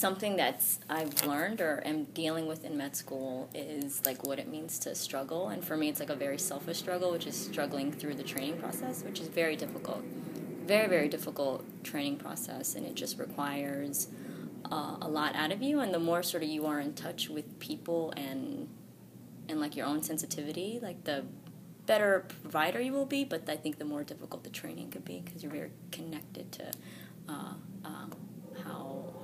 something that's I've learned or am dealing with in med school is like what it means to struggle. And for me, it's like a very selfish struggle, which is struggling through the training process, which is very difficult. Very, very difficult training process. And it just requires uh, a lot out of you. And the more sort of you are in touch with people and, and like your own sensitivity, like the better provider you will be. But I think the more difficult the training could be because you're very connected to uh, um,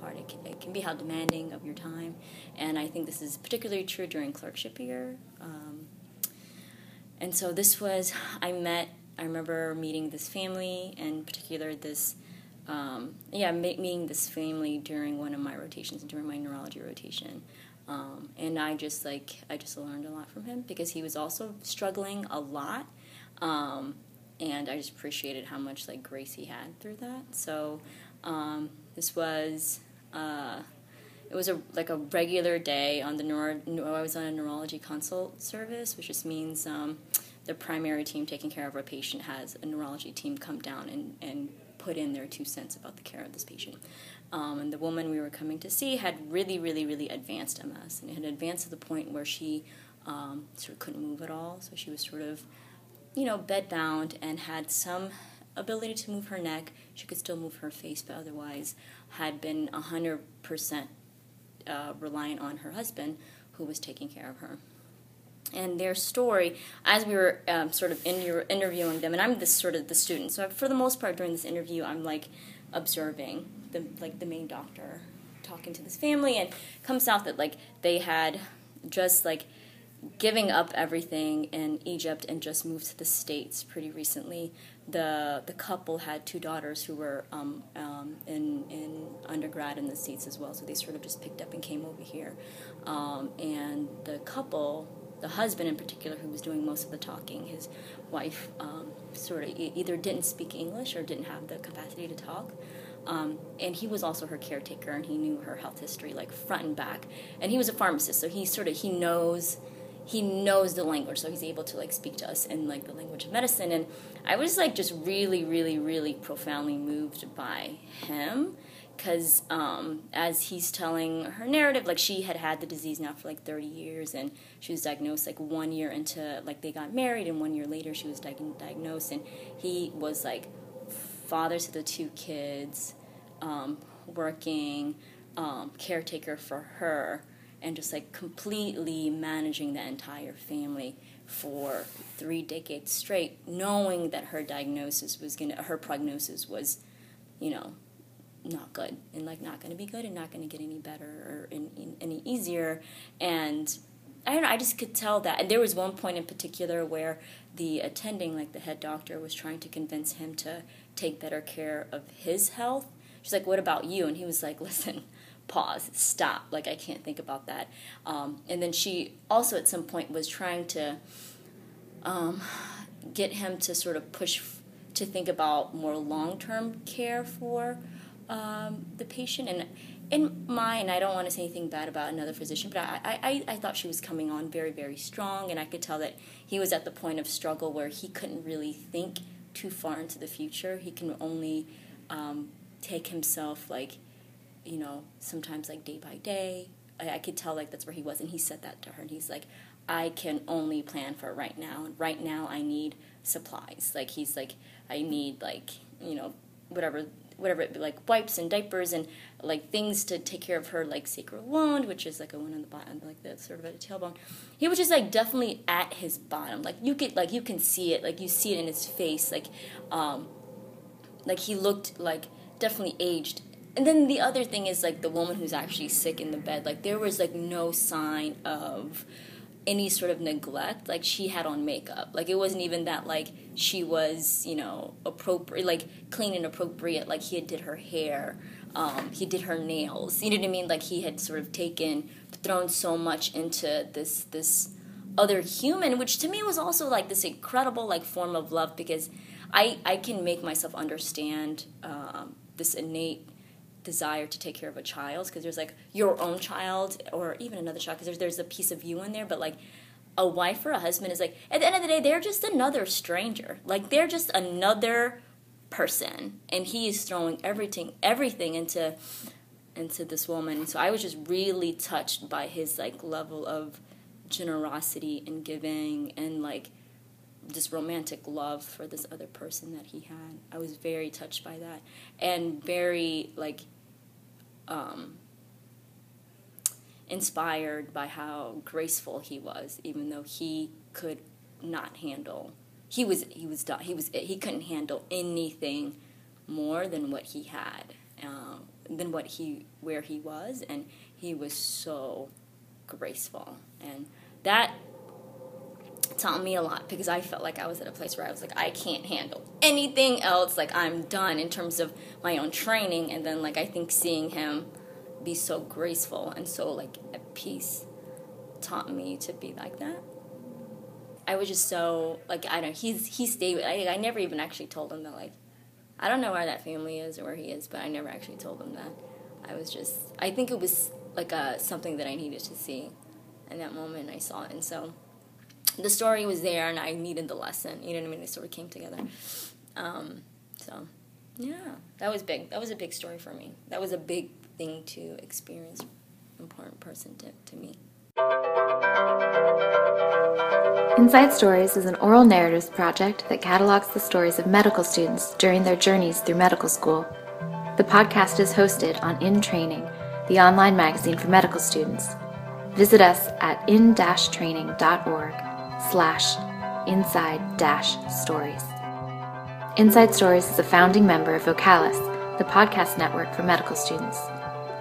hard it can, it can be, how demanding of your time. And I think this is particularly true during clerkship year. Um, and so this was, I met, I remember meeting this family, in particular this, um, yeah, meeting this family during one of my rotations, during my neurology rotation. Um, and I just like, I just learned a lot from him because he was also struggling a lot. Um, and I just appreciated how much like grace he had through that. So um, this was uh, it was a like a regular day on the neuro. I was on a neurology consult service, which just means um, the primary team taking care of a patient has a neurology team come down and and put in their two cents about the care of this patient. Um, and the woman we were coming to see had really, really, really advanced MS, and it had advanced to the point where she um, sort of couldn't move at all. So she was sort of, you know, bedbound and had some ability to move her neck. She could still move her face, but otherwise had been 100% uh, reliant on her husband, who was taking care of her. And their story, as we were um, sort of inter- interviewing them, and I'm this sort of the student, so for the most part during this interview, I'm like observing the like the main doctor talking to this family, and comes out that like they had just like giving up everything in Egypt and just moved to the States pretty recently. The the couple had two daughters who were um, um, in in undergrad in the States as well, so they sort of just picked up and came over here. Um, and the couple, the husband in particular, who was doing most of the talking, his wife um, sort of e- either didn't speak English or didn't have the capacity to talk. Um, and he was also her caretaker, and he knew her health history like front and back. And he was a pharmacist, so he sort of he knows he knows the language so he's able to like speak to us in like the language of medicine. And i was like just really really really profoundly moved by him because um, as he's telling her narrative like she had had the disease now for like 30 years and she was diagnosed like one year into like they got married and one year later she was di- diagnosed. And he was like father to the two kids um, working um, caretaker for her and just like completely managing the entire family for three decades straight, knowing that her diagnosis was gonna, her prognosis was, you know, not good and like not gonna be good and not gonna get any better or in, in, any easier. And I don't know, I just could tell that. And there was one point in particular where the attending, like the head doctor, was trying to convince him to take better care of his health. She's like, What about you? And he was like, Listen, pause, stop, like I can't think about that. Um, and then she also at some point was trying to um, get him to sort of push f- to think about more long term care for um, the patient. And in mine, I don't want to say anything bad about another physician, but I, I, I thought she was coming on very, very strong, and I could tell that he was at the point of struggle where he couldn't really think too far into the future. He can only um, take himself like you know, sometimes like day by day. I, I could tell like that's where he was, and he said that to her, and he's like, I can only plan for right now, and right now I need supplies. Like he's like, I need like you know whatever whatever it be, like wipes and diapers and like things to take care of her like sacral wound, which is like a wound on the bottom, like the sort of at the tailbone. He was just like definitely at his bottom. Like you could like you can see it, like you see it in his face, like um like he looked like definitely aged and then the other thing is like the woman who's actually sick in the bed like there was like no sign of any sort of neglect like she had on makeup. Like it wasn't even that like she was you know appropriate like clean and appropriate like he had did her hair um, he did her nails. You know what i mean? Like he had sort of taken thrown so much into this this other human which to me was also like this incredible like form of love because i i can make myself understand um, this innate desire to take care of a child because there's like your own child or even another child because there's, there's a piece of you in there but like a wife or a husband is like at the end of the day they're just another stranger like they're just another person and he is throwing everything everything into into this woman. So I was just really touched by his like level of generosity and giving and like this romantic love for this other person that he had. I was very touched by that and very like um, inspired by how graceful he was, even though he could not handle. He was he was. He was he couldn't handle anything more than what he had, um, than what he where he was, and he was so graceful, and that taught me a lot because I felt like I was at a place where I was like, I can't handle anything else. Like, I'm done in terms of my own training. And then, like, I think seeing him be so graceful and so, like, at peace taught me to be like that. I was just so, like, I don't he's, he stayed, I, I never even actually told him that, like, I don't know where that family is or where he is, but I never actually told him that. I was just, I think it was, like, a, something that I needed to see in that moment. I saw it. And so, the story was there and I needed the lesson. You know what I mean? They sort of came together. Um, so, yeah, that was big. That was a big story for me. That was a big thing to experience, important person to, to me. Inside Stories is an oral narratives project that catalogs the stories of medical students during their journeys through medical school. The podcast is hosted on In Training, the online magazine for medical students. Visit us at in-training.org slash inside dash stories. Inside Stories is a founding member of Vocalis, the podcast network for medical students.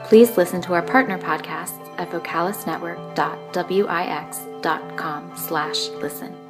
Please listen to our partner podcasts at vocalisnetwork.wix.com slash listen.